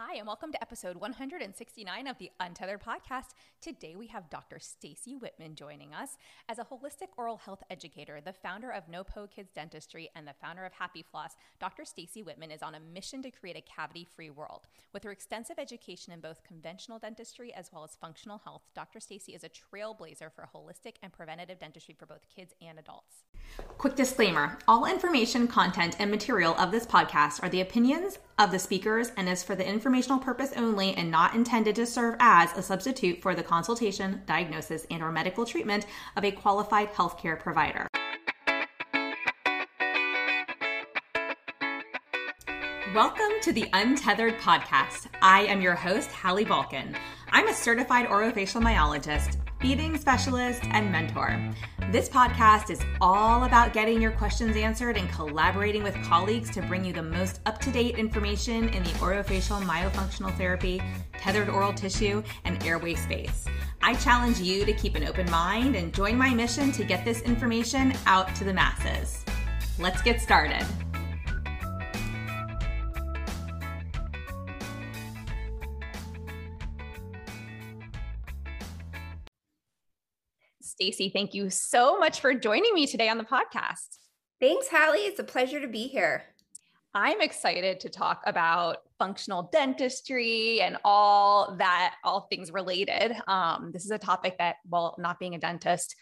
Hi, and welcome to episode 169 of the Untethered Podcast. Today we have Dr. Staci Whitman joining us. As a holistic oral health educator, the founder of NoPo Kids Dentistry, and the founder of Happy Floss, Dr. Staci Whitman is on a mission to create a cavity free world. With her extensive education in both conventional dentistry as well as functional health, Dr. Staci is a trailblazer for holistic and preventative dentistry for both kids and adults. Quick disclaimer all information, content, and material of this podcast are the opinions of the speakers and is for the informational purpose only and not intended to serve as a substitute for the consultation, diagnosis, and or medical treatment of a qualified healthcare provider. Welcome to the Untethered Podcast. I am your host, Hallie Bulkin. I'm a certified orofacial myologist feeding specialist, and mentor. This podcast is all about getting your questions answered and collaborating with colleagues to bring you the most up to date information in the orofacial myofunctional therapy, tethered oral tissue, and airway space. I challenge you to keep an open mind and join my mission to get this information out to the masses. Let's get started. Staci, thank you so much for joining me today on the podcast. Thanks, Hallie. It's a pleasure to be here. I'm excited to talk about functional dentistry and all that, all things related. Um, this is a topic that, well, not being a dentist,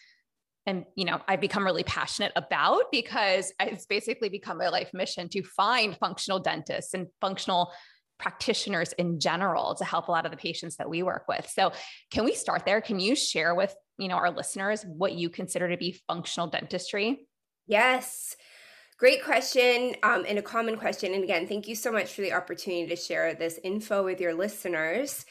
and you know, I've become really passionate about because it's basically become my life mission to find functional dentists and functional practitioners in general to help a lot of the patients that we work with. So, can we start there? Can you share with, you know, our listeners what you consider to be functional dentistry? Yes. Great question um, and a common question. And again, thank you so much for the opportunity to share this info with your listeners.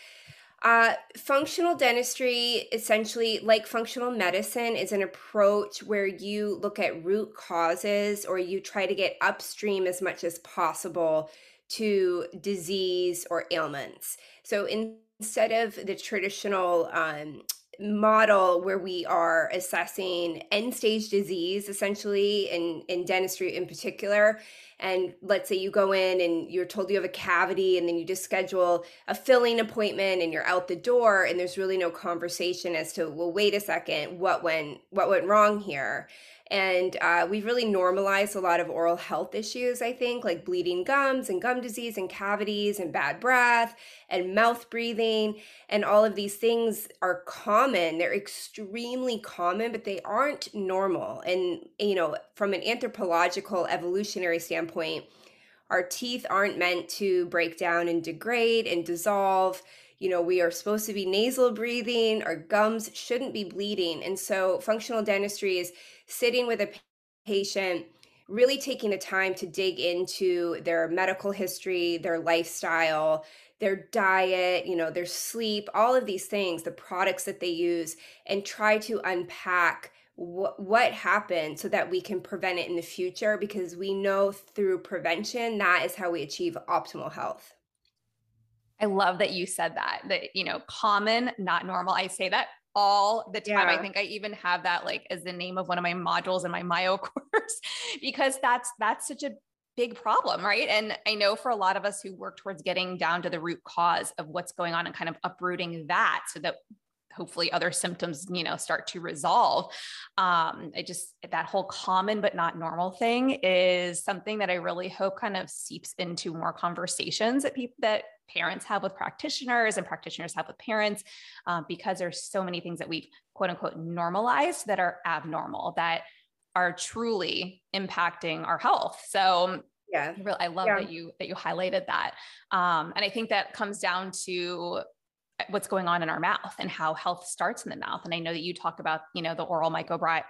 Uh, functional dentistry, essentially, like functional medicine, is an approach where you look at root causes or you try to get upstream as much as possible to disease or ailments. So instead of the traditional um, model where we are assessing end stage disease essentially in, in dentistry in particular. And let's say you go in and you're told you have a cavity and then you just schedule a filling appointment and you're out the door and there's really no conversation as to well wait a second what went what went wrong here and uh, we've really normalized a lot of oral health issues, I think, like bleeding gums and gum disease and cavities and bad breath and mouth breathing. And all of these things are common. They're extremely common, but they aren't normal. And, you know, from an anthropological evolutionary standpoint, our teeth aren't meant to break down and degrade and dissolve you know, we are supposed to be nasal breathing, our gums shouldn't be bleeding. And so functional dentistry is sitting with a patient really taking the time to dig into their medical history, their lifestyle, their diet, you know, their sleep, all of these things, the products that they use, and try to unpack what happened so that we can prevent it in the future because we know through prevention that is how we achieve optimal health. I love that you said that, that, you know, common, not normal. I say that all the time. Yeah. I think I even have that like as the name of one of my modules in my myo course because that's that's such a big problem, right? And I know for a lot of us who work towards getting down to the root cause of what's going on and kind of uprooting that so that hopefully other symptoms you know start to resolve. Um i just that whole common but not normal thing is something that i really hope kind of seeps into more conversations that people that parents have with practitioners and practitioners have with parents um, because there's so many things that we've quote unquote normalized that are abnormal that are truly impacting our health. So yeah i love yeah. that you that you highlighted that. Um, and i think that comes down to what's going on in our mouth and how health starts in the mouth. And I know that you talk about, you know, the oral microbi-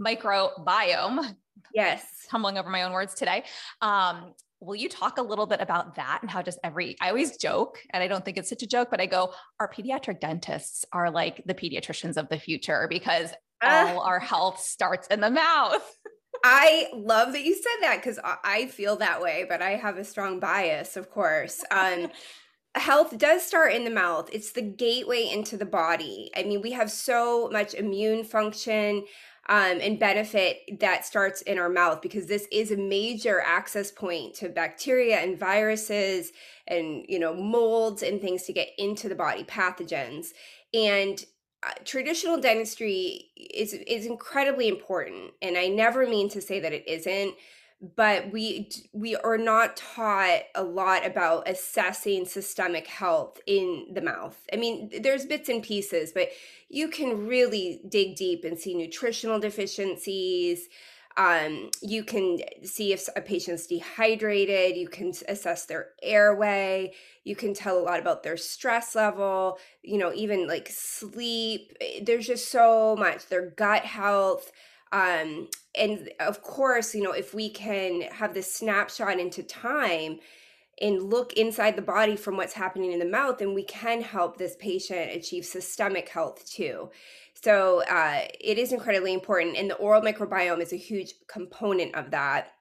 microbiome. Yes. Tumbling over my own words today. Um, will you talk a little bit about that and how does every i always joke and i don't think it's such a joke but i go our pediatric dentists are like the pediatricians of the future because uh, all our health starts in the mouth I love that you said that because I feel that way, but I have a strong bias, of course. Um, health does start in the mouth. It's the gateway into the body. I mean, we have so much immune function. um, and benefit that starts in our mouth because this is a major access point to bacteria and viruses and you know molds and things to get into the body pathogens and uh, traditional dentistry is is incredibly important and i never mean to say that it isn't but we we are not taught a lot about assessing systemic health in the mouth. I mean, there's bits and pieces, but you can really dig deep and see nutritional deficiencies. Um, you can see if a patient's dehydrated. You can assess their airway. You can tell a lot about their stress level. You know, even like sleep. Eh, there's just so much. Their gut health um, and of course, you know, if we can have this snapshot into time and look inside the body from what's happening in the mouth, then we can help this patient achieve systemic health too. So uh, it is incredibly important, and the oral microbiome is a huge component of that.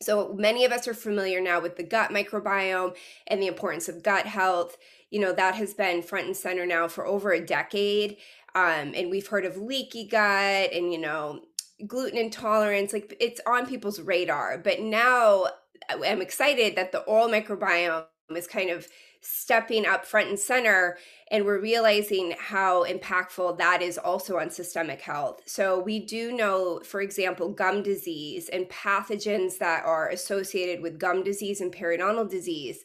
So many of us are familiar now with the gut microbiome and the importance of gut health. You know, that has been front and center now for over a decade. Um, and we've heard of leaky gut and, you know, gluten intolerance like it's on people's radar but now uh, i'm excited that the oral microbiome is kind of stepping up front and center and we're realizing how impactful that is also on systemic health. So we do know for example gum disease and pathogens that are associated with gum disease and periodontal disease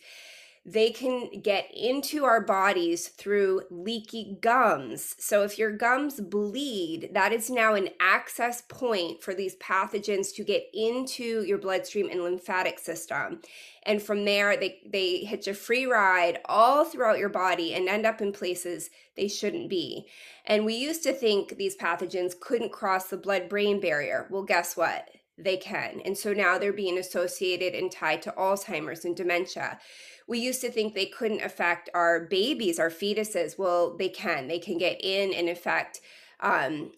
they can get into our bodies through leaky gums. So, if your gums bleed, that is now an access point for these pathogens to get into your bloodstream and lymphatic system. And from there, they, they hitch a free ride all throughout your body and end up in places they shouldn't be. And we used to think these pathogens couldn't cross the blood brain barrier. Well, guess what? They can. And so now they're being associated and tied to Alzheimer's and dementia we used to think they couldn't affect our babies, our fetuses. Well, they can. They can get in and affect um,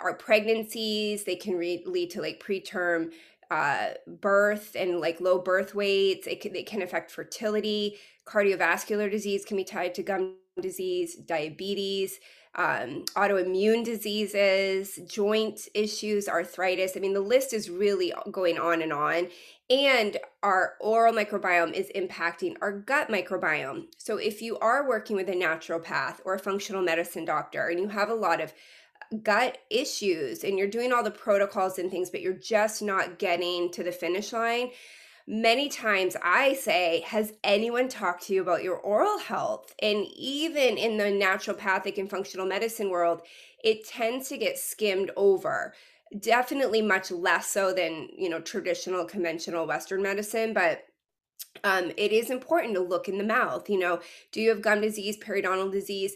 our pregnancies. They can re- lead to like preterm uh, birth and like low birth weights. It can, it can affect fertility. Cardiovascular disease can be tied to gum disease, diabetes, um, autoimmune diseases, joint issues, arthritis. I mean, the list is really going on and on and our oral microbiome is impacting our gut microbiome. So, if you are working with a naturopath or a functional medicine doctor and you have a lot of gut issues and you're doing all the protocols and things, but you're just not getting to the finish line, many times I say, Has anyone talked to you about your oral health? And even in the naturopathic and functional medicine world, it tends to get skimmed over definitely much less so than you know traditional conventional western medicine but um, it is important to look in the mouth you know do you have gum disease periodontal disease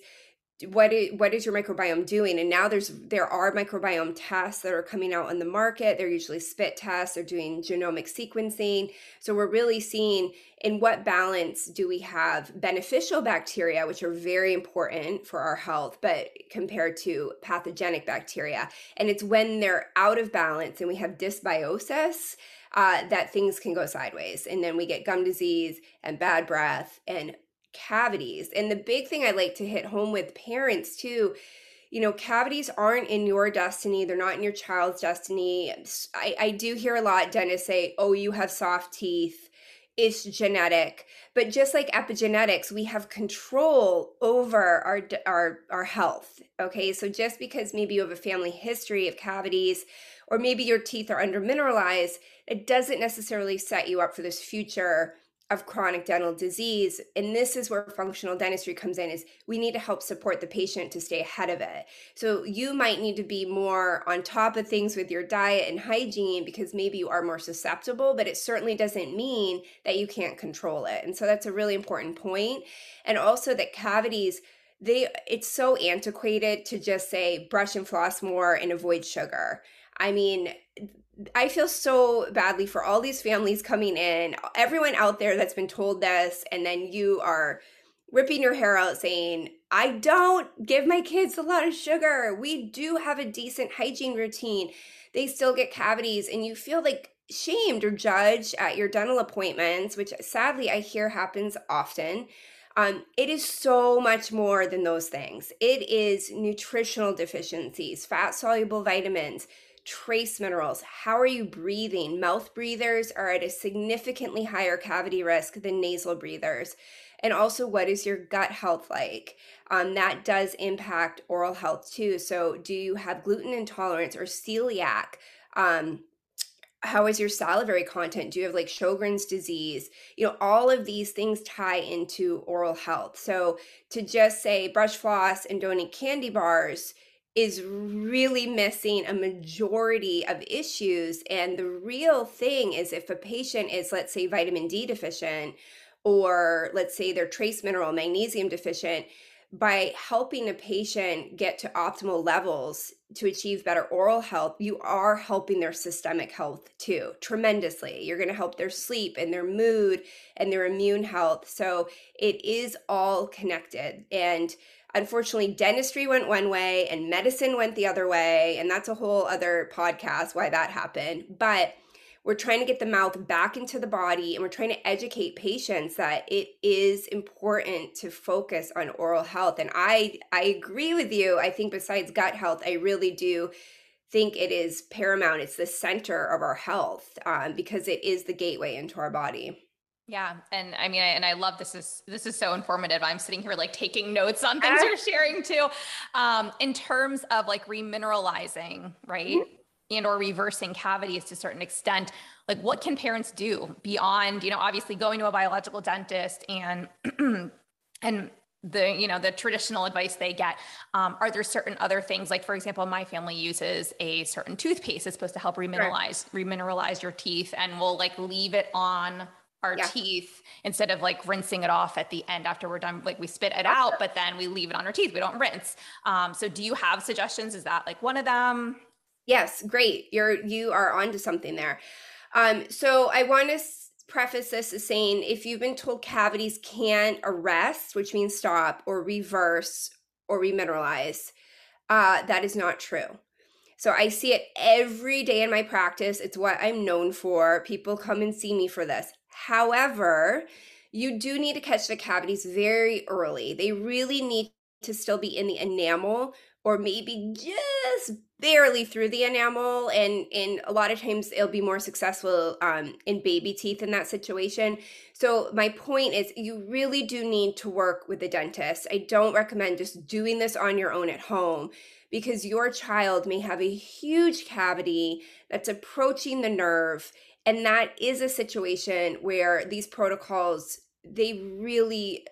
what is what is your microbiome doing? And now there's there are microbiome tests that are coming out on the market. They're usually spit tests. They're doing genomic sequencing. So we're really seeing in what balance do we have beneficial bacteria which are very important for our health but compared to pathogenic bacteria. And it's when they're out of balance and we have dysbiosis uh, that things can go sideways. And then we get gum disease and bad breath and cavities. And the big thing I like to hit home with parents too, you know, cavities aren't in your destiny. They're not in your child's destiny. I, I do hear a lot dentists say, oh, you have soft teeth. It's genetic. But just like epigenetics, we have control over our, our, our health. Okay. So just because maybe you have a family history of cavities, or maybe your teeth are under mineralized, it doesn't necessarily set you up for this future of chronic dental disease and this is where functional dentistry comes in is we need to help support the patient to stay ahead of it. So you might need to be more on top of things with your diet and hygiene because maybe you are more susceptible but it certainly doesn't mean that you can't control it. And so that's a really important point. And also that cavities they it's so antiquated to just say brush and floss more and avoid sugar. I mean, I feel so badly for all these families coming in, everyone out there that's been told this, and then you are ripping your hair out saying, I don't give my kids a lot of sugar. We do have a decent hygiene routine. They still get cavities, and you feel like shamed or judged at your dental appointments, which sadly I hear happens often. Um, it is so much more than those things. It is nutritional deficiencies, fat soluble vitamins, trace minerals. How are you breathing? Mouth breathers are at a significantly higher cavity risk than nasal breathers. And also, what is your gut health like? Um, that does impact oral health too. So, do you have gluten intolerance or celiac? Um, how is your salivary content do you have like sjogren's disease you know all of these things tie into oral health so to just say brush floss and don't eat candy bars is really missing a majority of issues and the real thing is if a patient is let's say vitamin d deficient or let's say they're trace mineral magnesium deficient by helping a patient get to optimal levels to achieve better oral health, you are helping their systemic health too, tremendously. You're going to help their sleep and their mood and their immune health. So it is all connected. And unfortunately, dentistry went one way and medicine went the other way. And that's a whole other podcast why that happened. But we're trying to get the mouth back into the body and we're trying to educate patients that it is important to focus on oral health and i i agree with you i think besides gut health i really do think it is paramount it's the center of our health um, because it is the gateway into our body yeah, and I mean, I, and I love this is this is so informative. I'm sitting here like taking notes on things you're sharing too. Um, in terms of like remineralizing, right? Mm-hmm and or reversing cavities to a certain extent like what can parents do beyond you know obviously going to a biological dentist and and the you know the traditional advice they get um, are there certain other things like for example my family uses a certain toothpaste that's supposed to help remineralize sure. remineralize your teeth and we'll like leave it on our yeah. teeth instead of like rinsing it off at the end after we're done like we spit it out but then we leave it on our teeth we don't rinse um, so do you have suggestions is that like one of them Yes, great. You're you are onto something there. Um, so I want to preface this as saying if you've been told cavities can't arrest, which means stop, or reverse or remineralize, uh, that is not true. So I see it every day in my practice. It's what I'm known for. People come and see me for this. However, you do need to catch the cavities very early. They really need to still be in the enamel or maybe just barely through the enamel and and a lot of times it'll be more successful um, in baby teeth in that situation so my point is you really do need to work with a dentist i don't recommend just doing this on your own at home because your child may have a huge cavity that's approaching the nerve and that is a situation where these protocols they really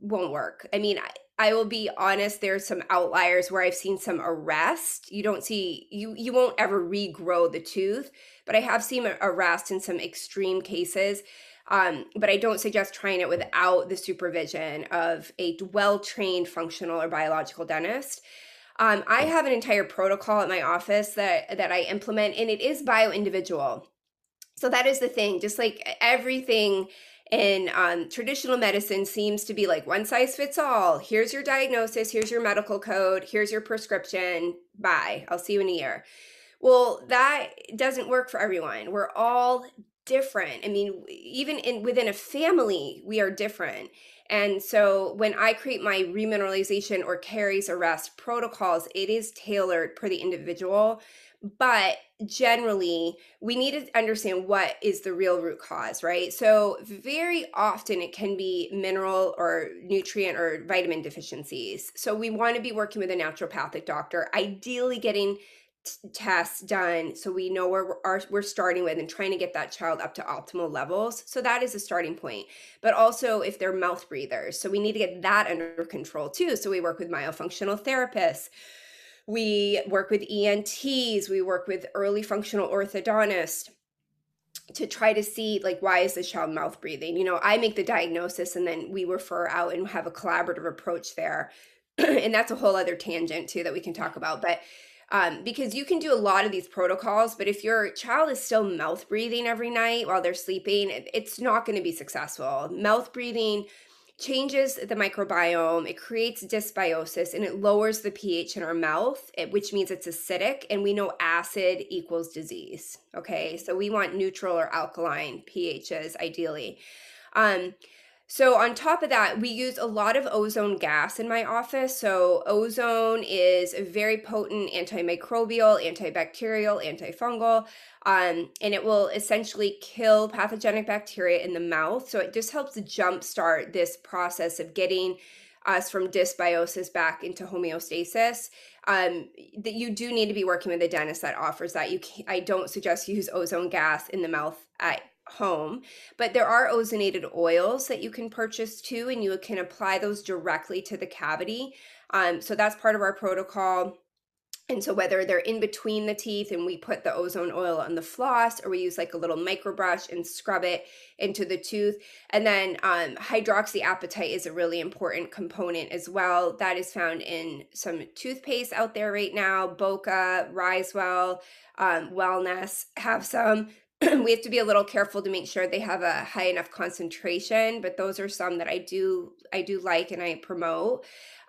won't work i mean I will be honest, there's some outliers where I've seen some arrest. You don't see you you won't ever regrow the tooth, but I have seen arrest in some extreme cases. Um, but I don't suggest trying it without the supervision of a well-trained functional or biological dentist. Um, I have an entire protocol at my office that that I implement, and it is bio individual. So that is the thing. Just like everything in um, traditional medicine seems to be like one size fits all. Here's your diagnosis, here's your medical code, here's your prescription. Bye. I'll see you in a year. Well, that doesn't work for everyone. We're all different. I mean, even in within a family, we are different. And so when I create my remineralization or caries arrest protocols, it is tailored per the individual but generally we need to understand what is the real root cause right? So very often it can be mineral or nutrient or vitamin deficiencies. So we want to be working with a naturopathic doctor ideally getting t- tests done so we know where we're, we're starting with and trying to get that child up to optimal levels. So that is a starting point. But also if they're mouth breathers so we need to get that under control too. So we work with myofunctional therapists we work with ENTs, we work with early functional orthodontists to try to see like why is the child mouth breathing? You know i make the diagnosis and then we refer out and have a collaborative approach there. And that's a whole other tangent too that we can talk about but um, because you can do a lot of these protocols but if your child is still mouth breathing every night while they're sleeping it's not going to be successful. Mouth breathing changes the microbiome, it creates dysbiosis, and it lowers the pH in our mouth, which means it's acidic. And we know acid equals disease. Okay, so we want neutral or alkaline pHs ideally. Um, So, on top of that, we use a lot of ozone gas in my office. So, ozone is a very potent antimicrobial, antibacterial, antifungal, um, and it will essentially kill pathogenic bacteria in the mouth. So, it just helps jumpstart this process of getting us from dysbiosis back into homeostasis. Um, that you do need to be working with a dentist that offers that. You, can, I don't suggest use ozone gas in the mouth at home. But there are ozonated oils that you can purchase too, and you can apply those directly to the cavity. Um, so that's part of our protocol. And so whether they're in between the teeth and we put the ozone oil on the floss or we use like a little micro brush and scrub it into the tooth. And then um, hydroxyapatite is a really important component as well. That is found in some toothpaste out there right now. Boka, Risewell, um, Wellnesse have some. we have to be a little careful to make sure they have a high enough concentration but those are some that i do i do like and i promote.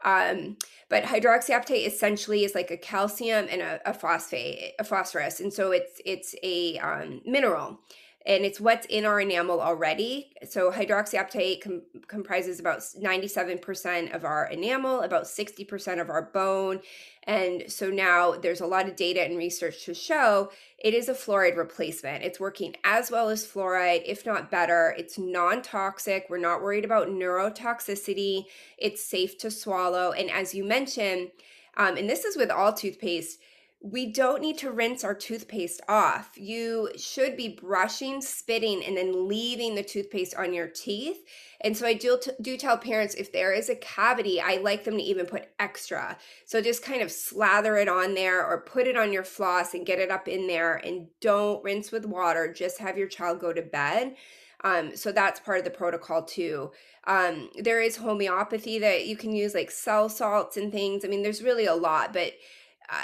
Um, but hydroxyapatite essentially is like a calcium and a, a phosphate a phosphorus and so it's it's a um, mineral and it's what's in our enamel already. So hydroxyapatite com- comprises about 97% of our enamel, about 60% of our bone. And so now there's a lot of data and research to show it is a fluoride replacement. It's working as well as fluoride, if not better. It's non toxic. We're not worried about neurotoxicity. It's safe to swallow. And as you mentioned, um, and this is with all toothpaste, we don't need to rinse our toothpaste off. You should be brushing, spitting, and then leaving the toothpaste on your teeth. And so I do, t- do tell parents if there is a cavity, I like them to even put extra. So just kind of slather it on there or put it on your floss and get it up in there and don't rinse with water. Just have your child go to bed. Um, so that's part of the protocol too. Um, there is homeopathy that you can use, like cell salts and things. I mean, there's really a lot, but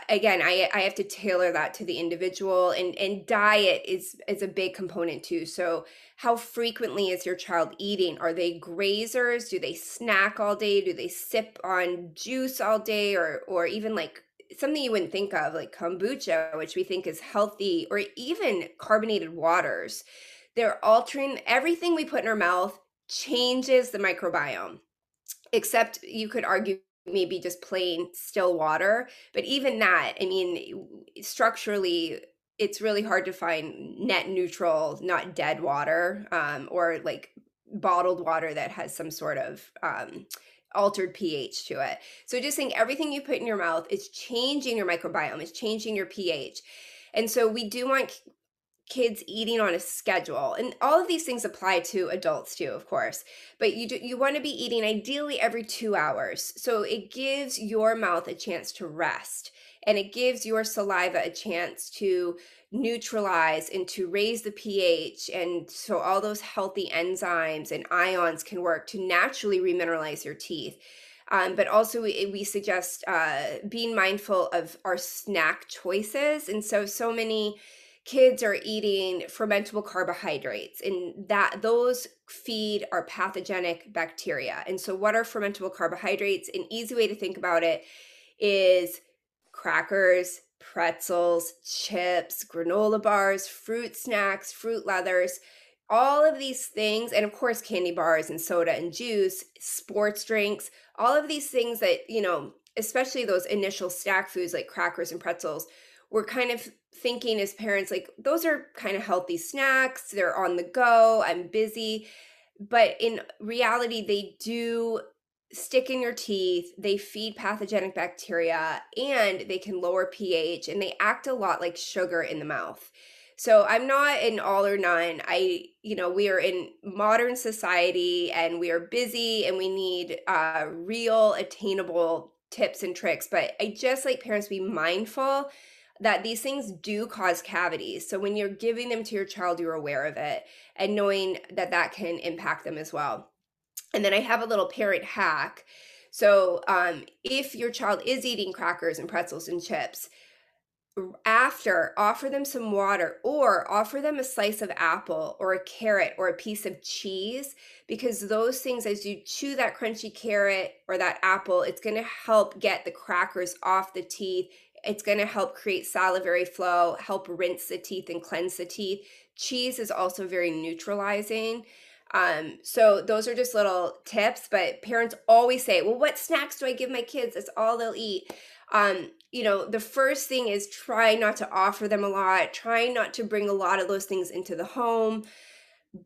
again I, I have to tailor that to the individual and and diet is is a big component too. So how frequently is your child eating? Are they grazers? Do they snack all day? Do they sip on juice all day? Or or even like something you wouldn't think of like kombucha which we think is healthy or even carbonated waters. They're altering everything we put in our mouth changes the microbiome except you could argue maybe just plain still water. But even that, I mean, structurally, it's really hard to find net neutral, not dead water, um, or like bottled water that has some sort of um, altered pH to it. So just think everything you put in your mouth is changing your microbiome, is changing your pH. And so we do want kids eating on a schedule and all of these things apply to adults too of course but you do, you want to be eating ideally every 2 hours so it gives your mouth a chance to rest and it gives your saliva a chance to neutralize and to raise the pH and so all those healthy enzymes and ions can work to naturally remineralize your teeth um, but also we, we suggest uh, being mindful of our snack choices and so so many kids are eating fermentable carbohydrates and that those feed our pathogenic bacteria. And so what are fermentable carbohydrates? An easy way to think about it is crackers pretzels chips granola bars fruit snacks fruit leathers all of these things and of course candy bars and soda and juice sports drinks all of these things that you know especially those initial snack foods like crackers and pretzels we're kind of thinking as parents like those are kind of healthy snacks they're on the go i'm busy. But in reality they do stick in your teeth they feed pathogenic bacteria and they can lower ph and they act a lot like sugar in the mouth. So i'm not an all or none. I you know we are in modern society and we are busy and we need uh, real attainable tips and tricks but i just like parents be mindful that these things do cause cavities. So when you're giving them to your child, you're aware of it and knowing that that can impact them as well. And then I have a little parent hack. So um, if your child is eating crackers and pretzels and chips, after offer them some water or offer them a slice of apple or a carrot or a piece of cheese because those things as you chew that crunchy carrot or that apple it's going to help get the crackers off the teeth it's going to help create salivary flow, help rinse the teeth and cleanse the teeth. Cheese is also very neutralizing. Um, so those are just little tips, but parents always say, well, what snacks do I give my kids? That's all they'll eat. Um, you know, the first thing is try not to offer them a lot, try not to bring a lot of those things into the home.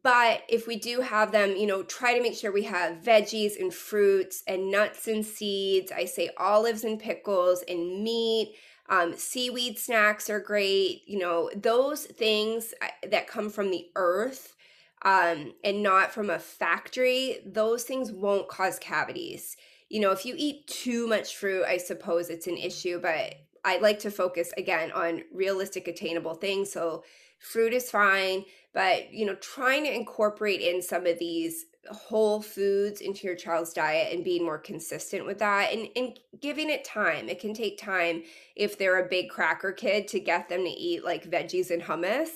But if we do have them, you know, try to make sure we have veggies and fruits and nuts and seeds. I say olives and pickles and meat. Um, seaweed snacks are great. You know, those things that come from the earth um, and not from a factory, those things won't cause cavities. You know, if you eat too much fruit, I suppose it's an issue, but I like to focus again on realistic, attainable things. So, fruit is fine, but you know, trying to incorporate in some of these whole foods into your child's diet and being more consistent with that and, and giving it time. It can take time if they're a big cracker kid to get them to eat like veggies and hummus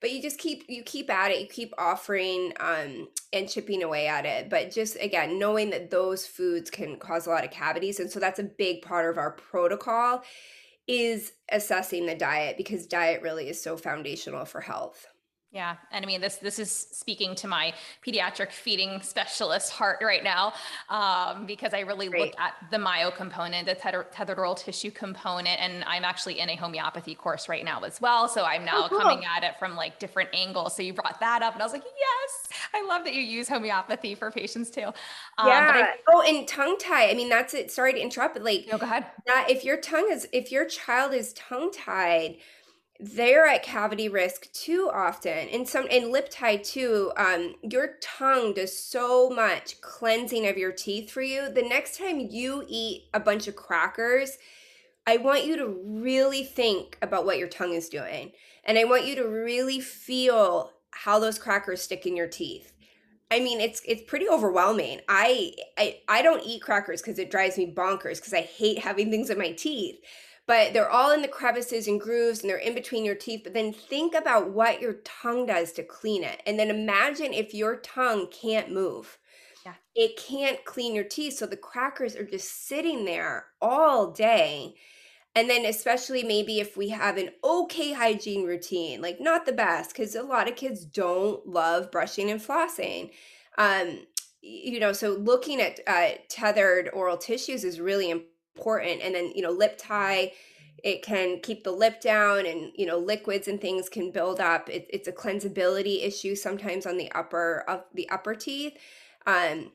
but you just keep you keep at it you keep offering um and chipping away at it but just again knowing that those foods can cause a lot of cavities and so that's a big part of our protocol is assessing the diet because diet really is so foundational for health yeah, and I mean this this is speaking to my pediatric feeding specialist heart right now, um, because I really Great. look at the myo component, the tether, tethered oral tissue component, and I'm actually in a homeopathy course right now as well. So I'm now oh, cool. coming at it from like different angles. So you brought that up, and I was like, yes, I love that you use homeopathy for patients too. Um, yeah. I, oh, and tongue tie. I mean, that's it. Sorry to interrupt, but like, no, go ahead. That if your tongue is if your child is tongue tied they're at cavity risk too often. And some and lip tie too um your tongue does so much cleansing of your teeth for you. The next time you eat a bunch of crackers i want you to really think about what your tongue is doing. And i want you to really feel how those crackers stick in your teeth. I mean, it's it's pretty overwhelming. I I, I don't eat crackers because it drives me bonkers because I hate having things in my teeth but they're all in the crevices and grooves and they're in between your teeth. But then think about what your tongue does to clean it. And then imagine if your tongue can't move. Yeah. It can't clean your teeth. So the crackers are just sitting there all day. And then, especially maybe if we have an okay hygiene routine, like not the best, because a lot of kids don't love brushing and flossing. Um, you know, so looking at uh, tethered oral tissues is really important important and then you know lip tie it can keep the lip down and you know liquids and things can build up. It, it's a cleansability issue sometimes on the upper of the upper teeth. Um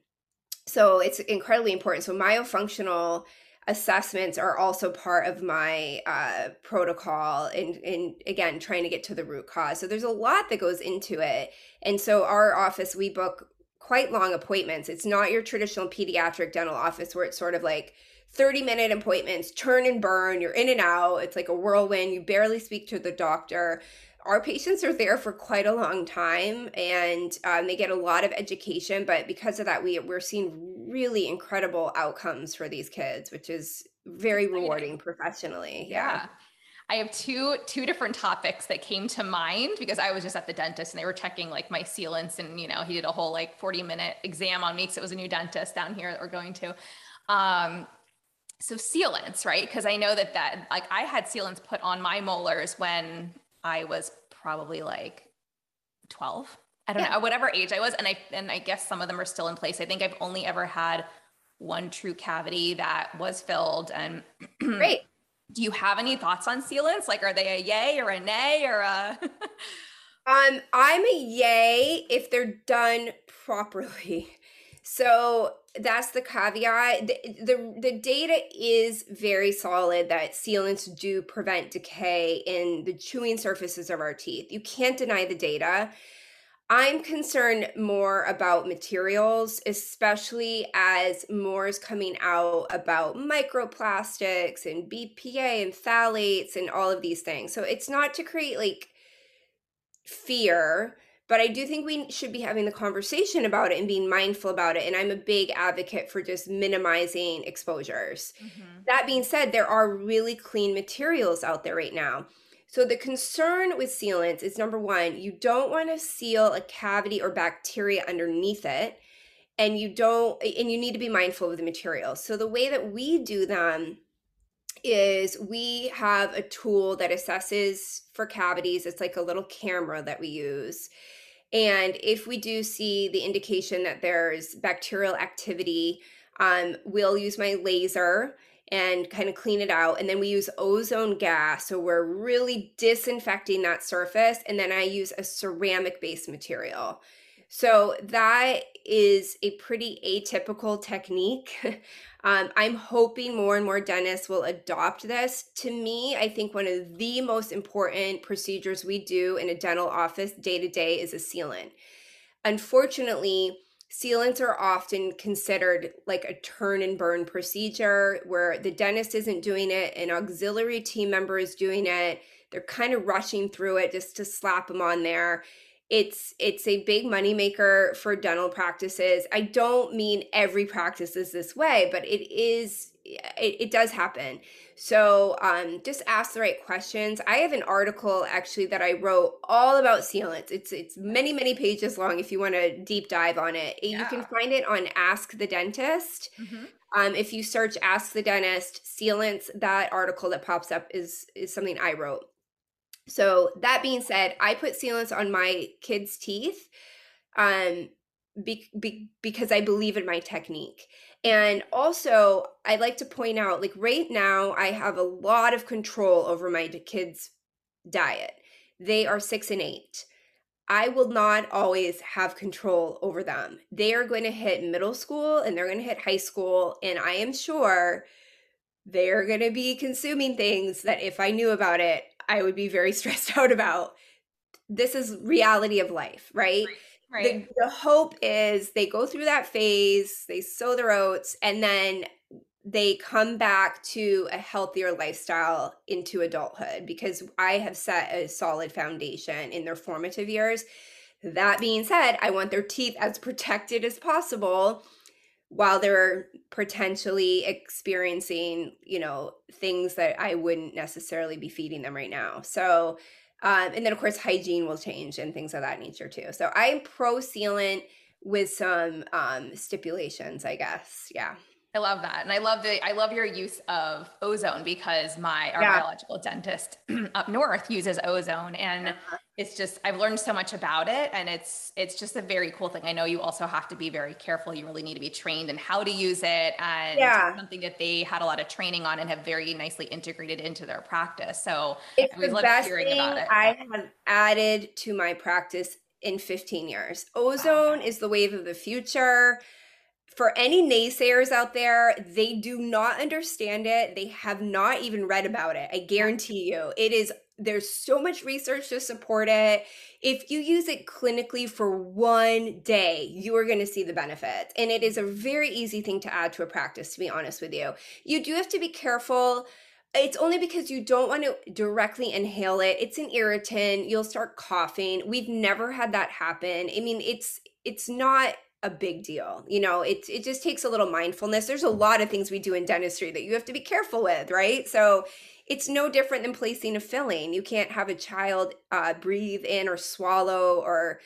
so it's incredibly important. So myofunctional assessments are also part of my uh, protocol and, and again trying to get to the root cause. So there's a lot that goes into it. And so our office we book quite long appointments. It's not your traditional pediatric dental office where it's sort of like 30 minute appointments, turn and burn, you're in and out. It's like a whirlwind. You barely speak to the doctor. Our patients are there for quite a long time and um, they get a lot of education. But because of that, we, we're seeing really incredible outcomes for these kids, which is very rewarding professionally. yeah. yeah. I have two two different topics that came to mind because I was just at the dentist and they were checking like my sealants and you know he did a whole like 40 minute exam on me because it was a new dentist down here that we're going to. Um, so sealants, right? Because I know that that like I had sealants put on my molars when I was probably like 12. I don't yeah. know, whatever age I was. And I and I guess some of them are still in place. I think I've only ever had one true cavity that was filled. And great. Do you have any thoughts on sealants? Like are they a yay or a nay or a Um, I'm a yay if they're done properly. So that's the caveat. The, the, the data is very solid that sealants do prevent decay in the chewing surfaces of our teeth. You can't deny the data. I'm concerned more about materials, especially as more is coming out about microplastics and BPA and phthalates and all of these things. So it's not to create like fear but I do think we should be having the conversation about it and being mindful about it. And I'm a big advocate for just minimizing exposures. Mm-hmm. That being said, there are really clean materials out there right now. So the concern with sealants is number one, you don't want to seal a cavity or bacteria underneath it. And you don't, and you need to be mindful of the materials. So the way that we do them is we have a tool that assesses for cavities. It's like a little camera that we use And if we do see the indication that there's bacterial activity, um, we'll use my laser and kind of clean it out. And then we use ozone gas. So we're really disinfecting that surface. And then I use a ceramic based material. So that is a pretty atypical technique. um, I'm hoping more and more dentists will adopt this. To me, I think one of the most important procedures we do in a dental office day to day is a sealant. Unfortunately, sealants are often considered like a turn and burn procedure where the dentist isn't doing it, an auxiliary team member is doing it. They're kind of rushing through it just to slap them on there it's it's a big moneymaker for dental practices. I don't mean every practice is this way but it is it, it does happen. So um, just ask the right questions. I have an article actually that i wrote all about sealants. It's it's many many pages long if you want to deep dive on it. Yeah. you can find it on ask the dentist. Mm-hmm. um, if you search ask the dentist sealants that article that pops up is is something i wrote so that being said, I put sealants on my kids' teeth um be, be, because I believe in my technique. And also, I'd like to point out like right now I have a lot of control over my kids' diet. They are 6 and 8. I will not always have control over them. They are going to hit middle school and they're going to hit high school and I am sure they're going to be consuming things that if I knew about it, I would be very stressed out about. This is reality of life, right? Right. The, the hope is they go through that phase, they sow their oats, and then they come back to a healthier lifestyle into adulthood because I have set a solid foundation in their formative years. That being said, I want their teeth as protected as possible while they're potentially experiencing, you know, things that I wouldn't necessarily be feeding them right now. So, um, and then of course hygiene will change and things of that nature too. So I'm pro sealant with some um, stipulations, I guess. Yeah. I love that. And I love the I love your use of ozone because my our yeah. biological dentist up north uses ozone and uh-huh. it's just I've learned so much about it and it's it's just a very cool thing. I know you also have to be very careful. You really need to be trained in how to use it and yeah. something that they had a lot of training on and have very nicely integrated into their practice. So it's the best thing I have added to my practice in 15 years. Ozone wow. is the wave of the future for any naysayers out there, they do not understand it. They have not even read about it. I guarantee you. It is there's so much research to support it. If you use it clinically for one day, you are going to see the benefits. And it is a very easy thing to add to a practice, to be honest with you. You do have to be careful. It's only because you don't want to directly inhale it. It's an irritant. You'll start coughing. We've never had that happen. I mean, it's it's not a big deal. You know, it it just takes a little mindfulness. There's a lot of things we do in dentistry that you have to be careful with, right? So it's no different than placing a filling. You can't have a child uh, breathe in or swallow or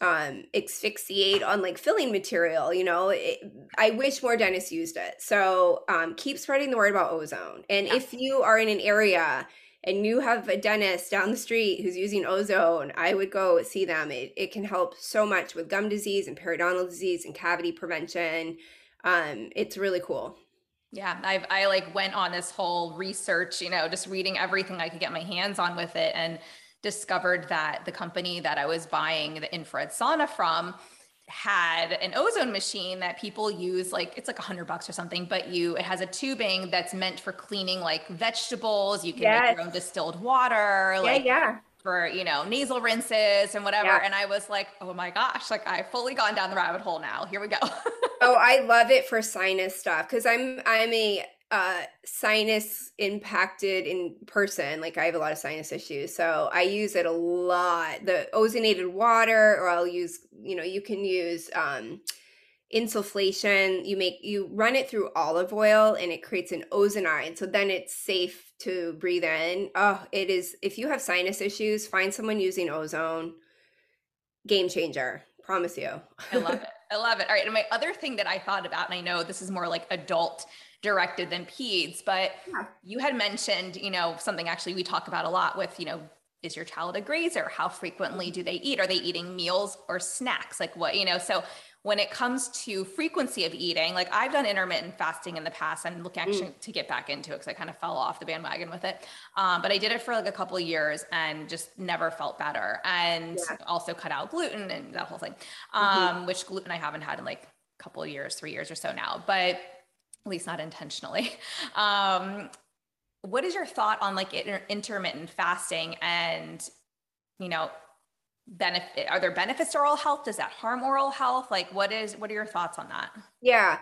um, asphyxiate on like filling material. You know, it, I wish more dentists used it. So um, keep spreading the word about ozone. And yeah. if you are in an area and you have a dentist down the street who's using ozone, I would go see them. It, it can help so much with gum disease and periodontal disease and cavity prevention. Um, it's really cool. Yeah, I've I like went on this whole research, you know, just reading everything I could get my hands on with it and discovered that the company that I was buying the infrared sauna from had an ozone machine that people use like it's like a hundred bucks or something but you it has a tubing that's meant for cleaning like vegetables. You can yes. make your own distilled water yeah, like yeah. for you know nasal rinses and whatever. Yeah. and i was like oh my gosh like i've fully gone down the rabbit hole now. Here we go. Oh i love it for sinus stuff because i'm i'm a uh sinus impacted in person like i have a lot of sinus issues so i use it a lot the ozonated water or i'll use you know you can use um insufflation you make you run it through olive oil and it creates an ozonide so then it's safe to breathe in. Oh it is if you have sinus issues find someone using ozone. Game changer promise you. I love it i love it. All right and my other thing that i thought about and i know this is more like adult directed than peds but yeah. you had mentioned you know something actually we talk about a lot with you know is your child a grazer? How frequently do they eat? Are they eating meals or snacks? Like what, you know, so when it comes to frequency of eating, like I've done intermittent fasting in the past. I'm looking mm. actually mm. to get back into it because I kind of fell off the bandwagon with it. Um, but I did it for like a couple of years and just never felt better. And yeah. also cut out gluten and that whole thing, mm-hmm. um, mm-hmm. which gluten I haven't had in like a couple of years, three years or so now, but at least not intentionally. Um, what is your thought on like inter- intermittent fasting and you know benefit are there benefits to oral health does that harm oral health like what is what are your thoughts on that yeah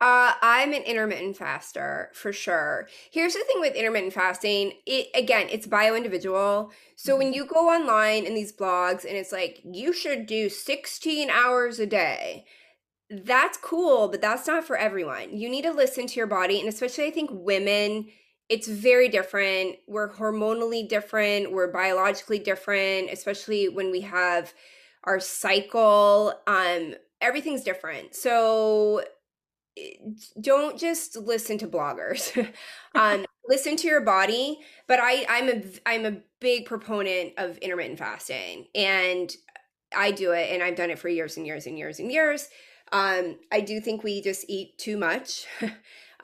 uh, I'm an intermittent faster for sure. Here's the thing with intermittent fasting. It again, it's bio individual. So mm-hmm. when you go online in these blogs and it's like you should do 16 hours a day, that's cool, but that's not for everyone. You need to listen to your body, and especially I think women it's very different. We're hormonally different, we're biologically different, especially when we have our cycle. Um, everything's different. So eh, don't just listen to bloggers. um, listen to your body. But I, I'm a I'm a big proponent of intermittent fasting, and I do it, and I've done it for years and years and years and years. Um, I do think we just eat too much.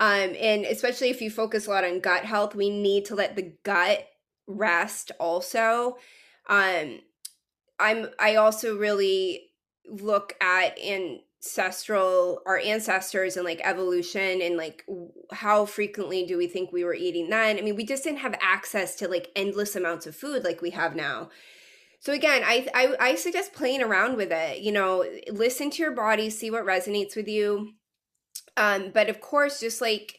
Um, and especially if you focus a lot on gut health, we need to let the gut rest also. Um, I'm I also really look at ancestral our ancestors and like evolution and like how frequently do we think we were eating then? I mean, we just didn't have access to like endless amounts of food like we have now. So again, I, I I suggest playing around with it. You know, listen to your body, see what resonates with you um, but of course, just like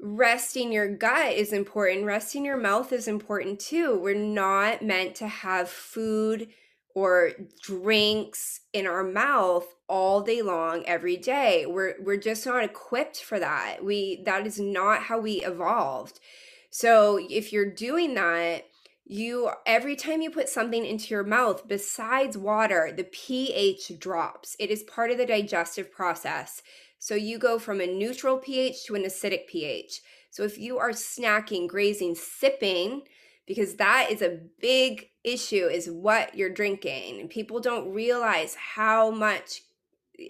resting your gut is important, resting your mouth is important too. We're not meant to have food or drinks in our mouth all day long every day. We're we're just not equipped for that. We that is not how we evolved. So if you're doing that, you every time you put something into your mouth besides water, the pH drops. It is part of the digestive process. So you go from a neutral pH to an acidic pH. So if you are snacking, grazing, sipping, because that is a big issue is what you're drinking. People don't realize how much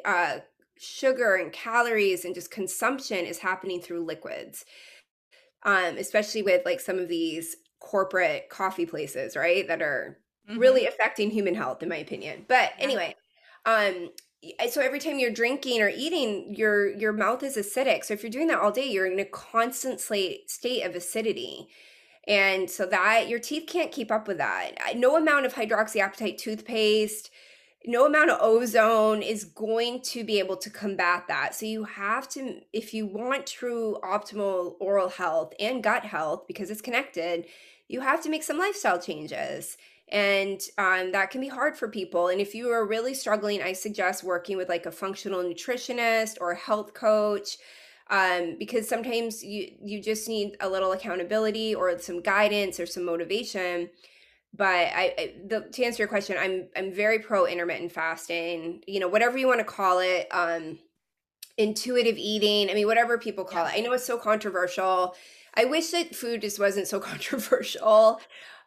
uh, sugar and calories and just consumption is happening through liquids. Um, especially with like some of these corporate coffee places, right? That are mm-hmm. really affecting human health, in my opinion. But anyway, um, so every time you're drinking or eating your your mouth is acidic so if you're doing that all day you're in a constant state state of acidity and so that your teeth can't keep up with that no amount of hydroxyapatite toothpaste no amount of ozone is going to be able to combat that so you have to if you want true optimal oral health and gut health because it's connected you have to make some lifestyle changes and um, that can be hard for people and if you are really struggling i suggest working with like a functional nutritionist or a health coach um, because sometimes you you just need a little accountability or some guidance or some motivation but I, I the, to answer your question i'm i'm very pro intermittent fasting you know whatever you want to call it um intuitive eating i mean whatever people call it. I know it's so controversial i wish that food just wasn't so controversial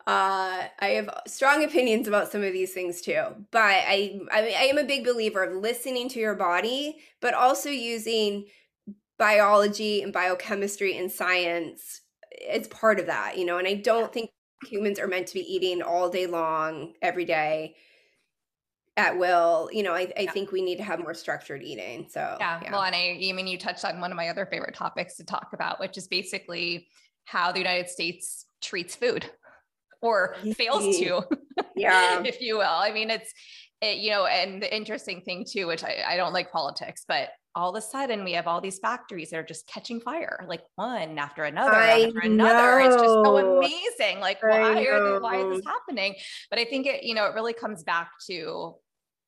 uh, I have strong opinions about some of these things too, but I, I I am a big believer of listening to your body, but also using biology and biochemistry and science. It's part of that, you know. And I don't think humans are meant to be eating all day long, every day at will you know i, I yeah. think we need to have more structured eating so yeah. yeah well and i i mean you touched on one of my other favorite topics to talk about which is basically how the united states treats food or fails to, yeah, if you will. I mean, it's, it, you know, and the interesting thing too, which I, I don't like politics, but all of a sudden we have all these factories that are just catching fire, like one after another I after another. Know. It's just so amazing. Like, why are they, why is this happening? But I think it, you know, it really comes back to,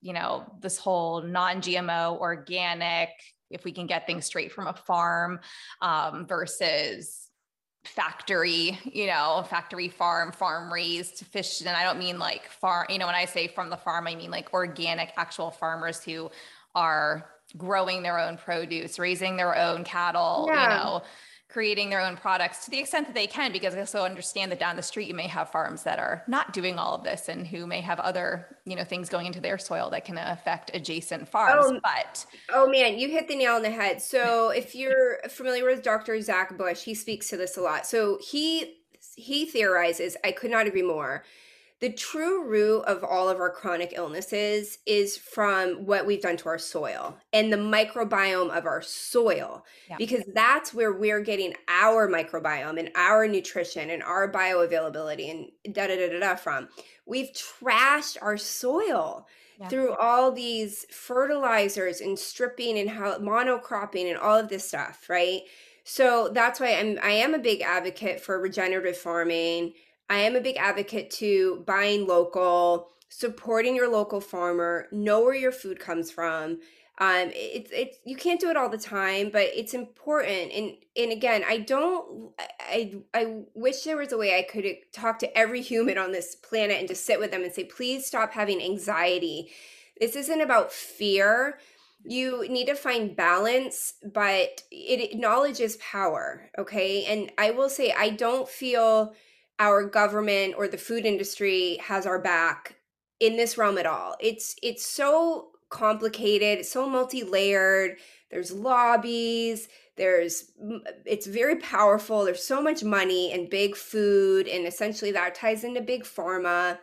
you know, this whole non-GMO, organic, if we can get things straight from a farm um, versus factory, you know, factory farm, farm raised fish. And I don't mean like farm, you know, when I say from the farm, I mean like organic, actual farmers who are growing their own produce, raising their own cattle, yeah. you know, creating their own products to the extent that they can, because I also understand that down the street you may have farms that are not doing all of this and who may have other, you know, things going into their soil that can affect adjacent farms. Oh, but oh man, you hit the nail on the head. So if you're familiar with Dr. Zach Bush, he speaks to this a lot. So he he theorizes, I could not agree more the true root of all of our chronic illnesses is from what we've done to our soil and the microbiome of our soil yeah. because that's where we're getting our microbiome and our nutrition and our bioavailability and da da da da, da from we've trashed our soil yeah. through all these fertilizers and stripping and how monocropping and all of this stuff right so that's why i'm i am a big advocate for regenerative farming I am a big advocate to buying local, supporting your local farmer, know where your food comes from. Um, it's it's you can't do it all the time, but it's important. And and again, I don't. I I wish there was a way I could talk to every human on this planet and just sit with them and say, please stop having anxiety. This isn't about fear. You need to find balance, but it knowledge is power. Okay, and I will say I don't feel our government or the food industry has our back in this realm at all. It's it's so complicated, it's so multi-layered. There's lobbies, there's it's very powerful. There's so much money and big food and essentially that ties into big pharma.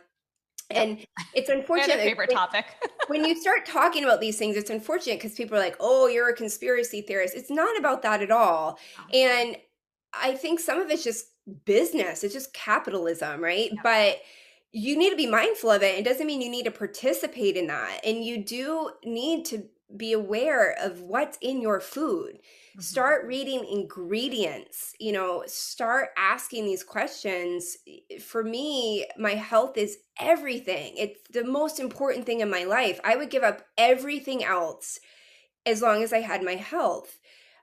And it's unfortunate. favorite when, topic. when you start talking about these things, it's unfortunate because people are like, "Oh, you're a conspiracy theorist." It's not about that at all. And I think some of it's just business, it's just capitalism, right? Yeah. But you need to be mindful of it. It doesn't mean you need to participate in that. And you do need to be aware of what's in your food. Mm-hmm. Start reading ingredients, you know, start asking these questions. For me, my health is everything. It's the most important thing in my life. I would give up everything else as long as I had my health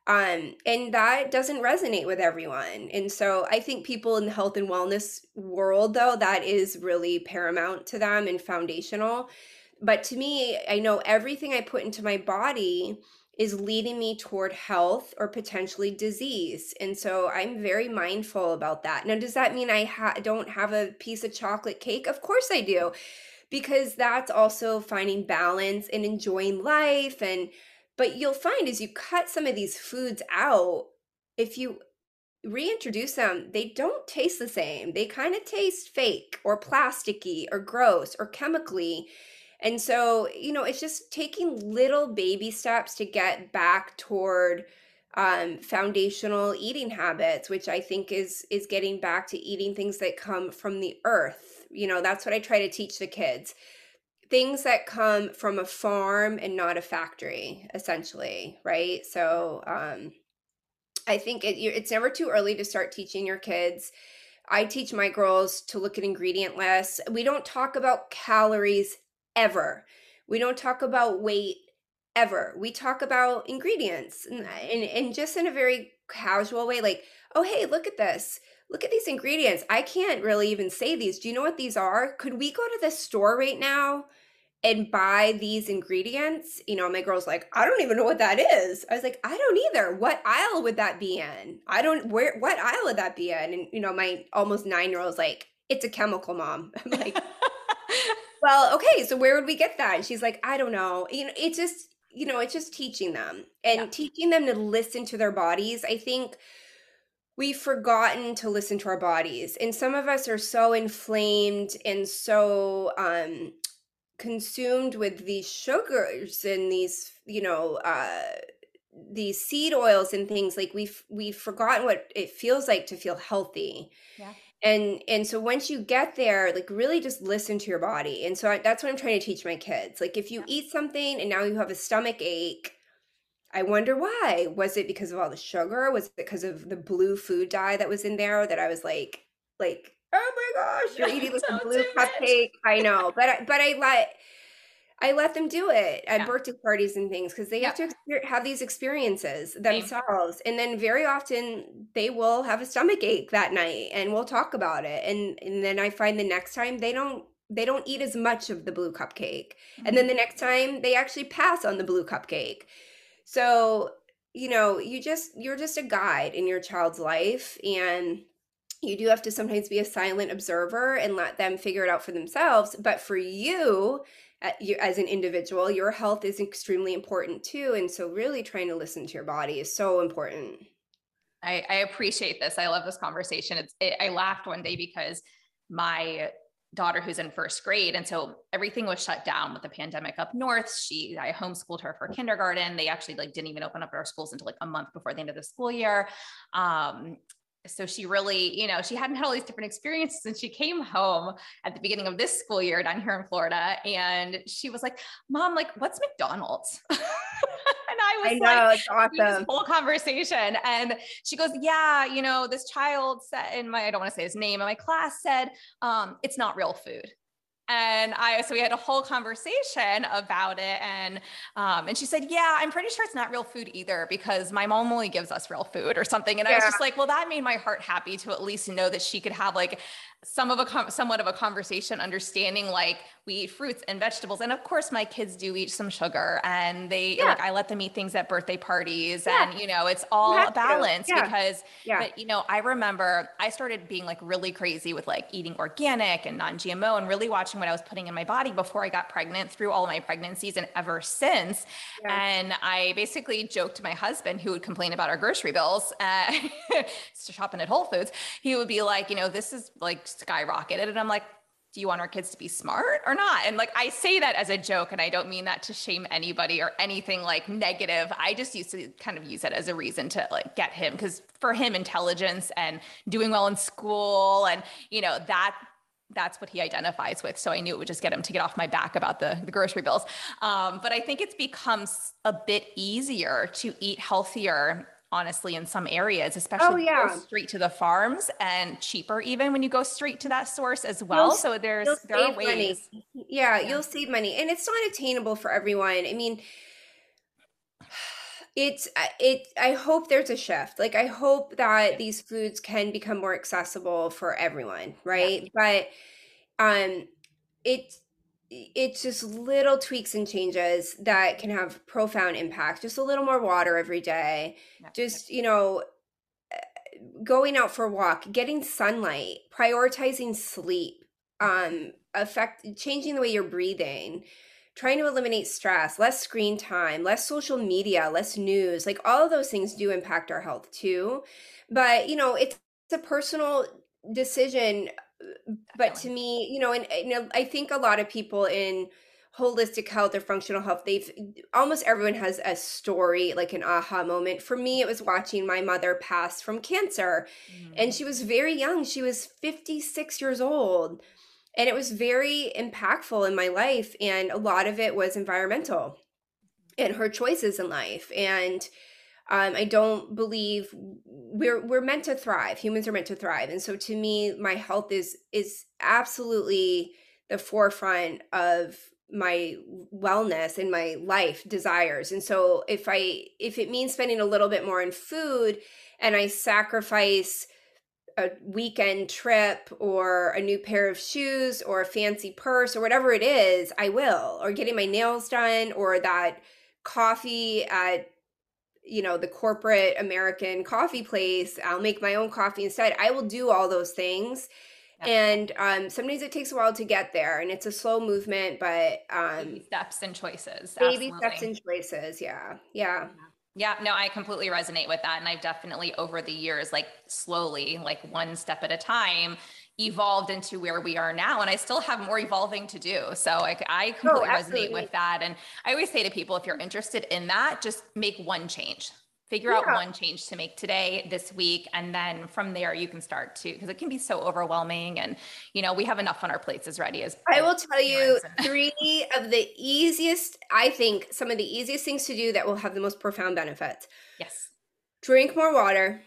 um and that doesn't resonate with everyone and so i think people in the health and wellness world though that is really paramount to them and foundational but to me i know everything i put into my body is leading me toward health or potentially disease and so i'm very mindful about that. Now does that mean i ha- don't have a piece of chocolate cake? Of course i do because that's also finding balance and enjoying life and but you'll find as you cut some of these foods out, if you reintroduce them, they don't taste the same. They kind of taste fake or plasticky or gross or chemically. And so, you know, it's just taking little baby steps to get back toward um, foundational eating habits, which I think is is getting back to eating things that come from the earth. You know, that's what I try to teach the kids things that come from a farm and not a factory essentially right? So um i think it, it's never too early to start teaching your kids. I teach my girls to look at ingredient lists. We don't talk about calories ever. We don't talk about weight ever. We talk about ingredients and, and, and just in a very casual way like oh hey look at this look at these ingredients. I can't really even say these. Do you know what these are? Could we go to the store right now and buy these ingredients? You know, my girl's like, I don't even know what that is. I was like, I don't either. What aisle would that be in? I don't where what aisle would that be in? And you know, my almost nine year old's like, it's a chemical mom. I'm like, well, okay, so where would we get that? And she's like, I don't know. You know, it's just, you know, it's just teaching them and yeah. teaching them to listen to their bodies. I think we've forgotten to listen to our bodies and some of us are so inflamed and so um consumed with these sugars and these you know uh these seed oils and things like we've we've forgotten what it feels like to feel healthy. Yeah. And and so once you get there like really just listen to your body. And so I, that's what i'm trying to teach my kids. Like if you yeah. eat something and now you have a stomach ache I wonder why. Was it because of all the sugar? Was it because of the blue food dye that was in there that I was like, like, oh my gosh, you're eating like a blue cupcake. I know, but I, but I let I let them do it at yeah. birthday parties and things because they yeah. have to have these experiences themselves, Same. and then very often they will have a stomach ache that night, and we'll talk about it, and and then I find the next time they don't they don't eat as much of the blue cupcake, mm-hmm. and then mm-hmm. the next time they actually pass on the blue cupcake so you know, you just you're just a guide in your child's life and you do have to sometimes be a silent observer and let them figure it out for themselves, but for you as an individual, your health is extremely important too. And so, really trying to listen to your body is so important. I, I appreciate this. I love this conversation. It's, it, I laughed one day because my daughter who's in first grade. And so everything was shut down with the pandemic up north. She i homeschooled her for kindergarten. They actually like didn't even open up our schools until like a month before the end of the school year. Um, so she really, you know, she hadn't had all these different experiences and she came home at the beginning of this school year down here in Florida and she was like, Mom, like, what's McDonald's? and I was I know, like, it's awesome. This whole conversation. And she goes, Yeah, you know, this child said in my, I don't want to say his name, in my class said, um, it's not real food and I so we had a whole conversation about it and um and she said yeah I'm pretty sure it's not real food either because my mom only gives us real food or something and yeah. I was just like well that made my heart happy to at least know that she could have like some of a somewhat of a conversation understanding like we eat fruits and vegetables and of course my kids do eat some sugar and they yeah. like i let them eat things at birthday parties yeah. and you know it's all a balance yeah. because yeah. but you know i remember i started being like really crazy with like eating organic and non-gmo and really watching what i was putting in my body before i got pregnant through all my pregnancies and ever since and i basically joked to my husband who would complain about our grocery bills uh, shopping at whole foods he would be like you know this is like skyrocketed. And I'm like, do you want our kids to be smart or not? And like I say that as a joke and I don't mean that to shame anybody or anything like negative. I just used to kind of use it as a reason to like get him because for him intelligence and doing well in school and you know that that's what he identifies with. So I knew it would just get him to get off my back about the, the grocery bills. Um, but I think it's become a bit easier to eat healthier honestly in some areas, especially oh, yeah. straight to the farms and cheaper even when you go straight to that source as well. You'll, so there's there are ways. Yeah, yeah, you'll save money. And it's not attainable for everyone. I mean, it's it i hope there's a shift like i hope that these foods can become more accessible for everyone right yeah. but um it's it's just little tweaks and changes that can have profound impact. Just a little more water every day. Just you know eh, going out for a walk getting sunlight prioritizing sleep um affect changing the way you're breathing trying to eliminate stress less screen time less social media less news like all of those things do impact our health too. But you know it's a personal decision but to me, you know, and, and I think a lot of people in holistic health or functional health, they've almost everyone has a story, like an aha moment. For me, it was watching my mother pass from cancer, mm-hmm. and she was very young. She was 56 years old. And it was very impactful in my life. And a lot of it was environmental and her choices in life. And um, I don't believe we're we're meant to thrive. Humans are meant to thrive, and so to me, my health is is absolutely the forefront of my wellness and my life desires. And so if I if it means spending a little bit more on food, and I sacrifice a weekend trip or a new pair of shoes or a fancy purse or whatever it is, I will. Or getting my nails done or that coffee at you know the corporate american coffee place i'll make my own coffee instead i will do all those things yeah. and um, sometimes it takes a while to get there and it's a slow movement but um, baby steps and choices baby absolutely. steps and choices yeah yeah yeah, no, I completely resonate with that. And I've definitely over the years, like slowly, like one step at a time, evolved into where we are now and i still have more evolving to do. So I, I completely oh, resonate with that and i always say to people if you're interested in that just make one change. Figure yeah. out one change to make today this week and then from there you can start to because it can be so overwhelming and you know we have enough on our plates as ready as i will tell you three of the easiest i think some of the easiest things to do that will have the most profound benefits yes. Drink more water.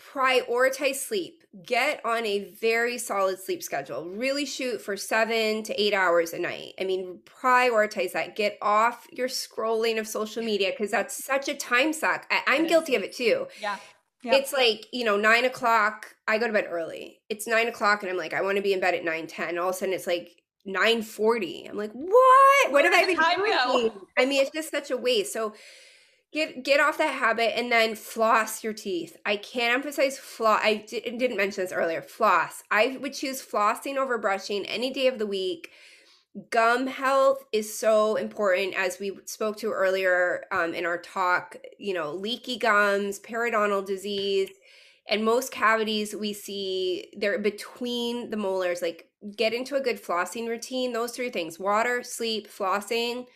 Prioritize sleep. Get on a very solid sleep schedule. Really shoot for seven to eight hours a night. I mean, prioritize that. Get off your scrolling of social media because that's such a time suck. I- am guilty of it too. Yeah. Yep. It's like, you know, nine o'clock. I go to bed early. It's nine o'clock and I'm like, I want to be in bed at nine ten. All of a sudden it's like 940. I'm like, what? What have I been doing? I mean, it's just such a waste. So get get off that habit and then floss your teeth. I can't emphasize floss I d- didn't mention this earlier floss. I would choose flossing over brushing any day of the week. Gum health is so important as we spoke to earlier um, in our talk you know leaky gums periodontal disease and most cavities we see they're between the molars like get into a good flossing routine those three things water sleep flossing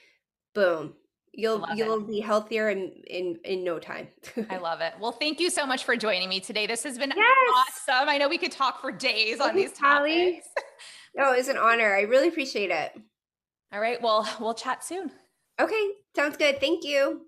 boom you'll you'll it. be healthier in in in no time. I love it. Well thank you so much for joining me today. This has been yes. awesome. I know we could talk for days on these topics. No oh, it's an honor. I really appreciate it. All right. Well we'll chat soon. Okay. Sounds good. Thank you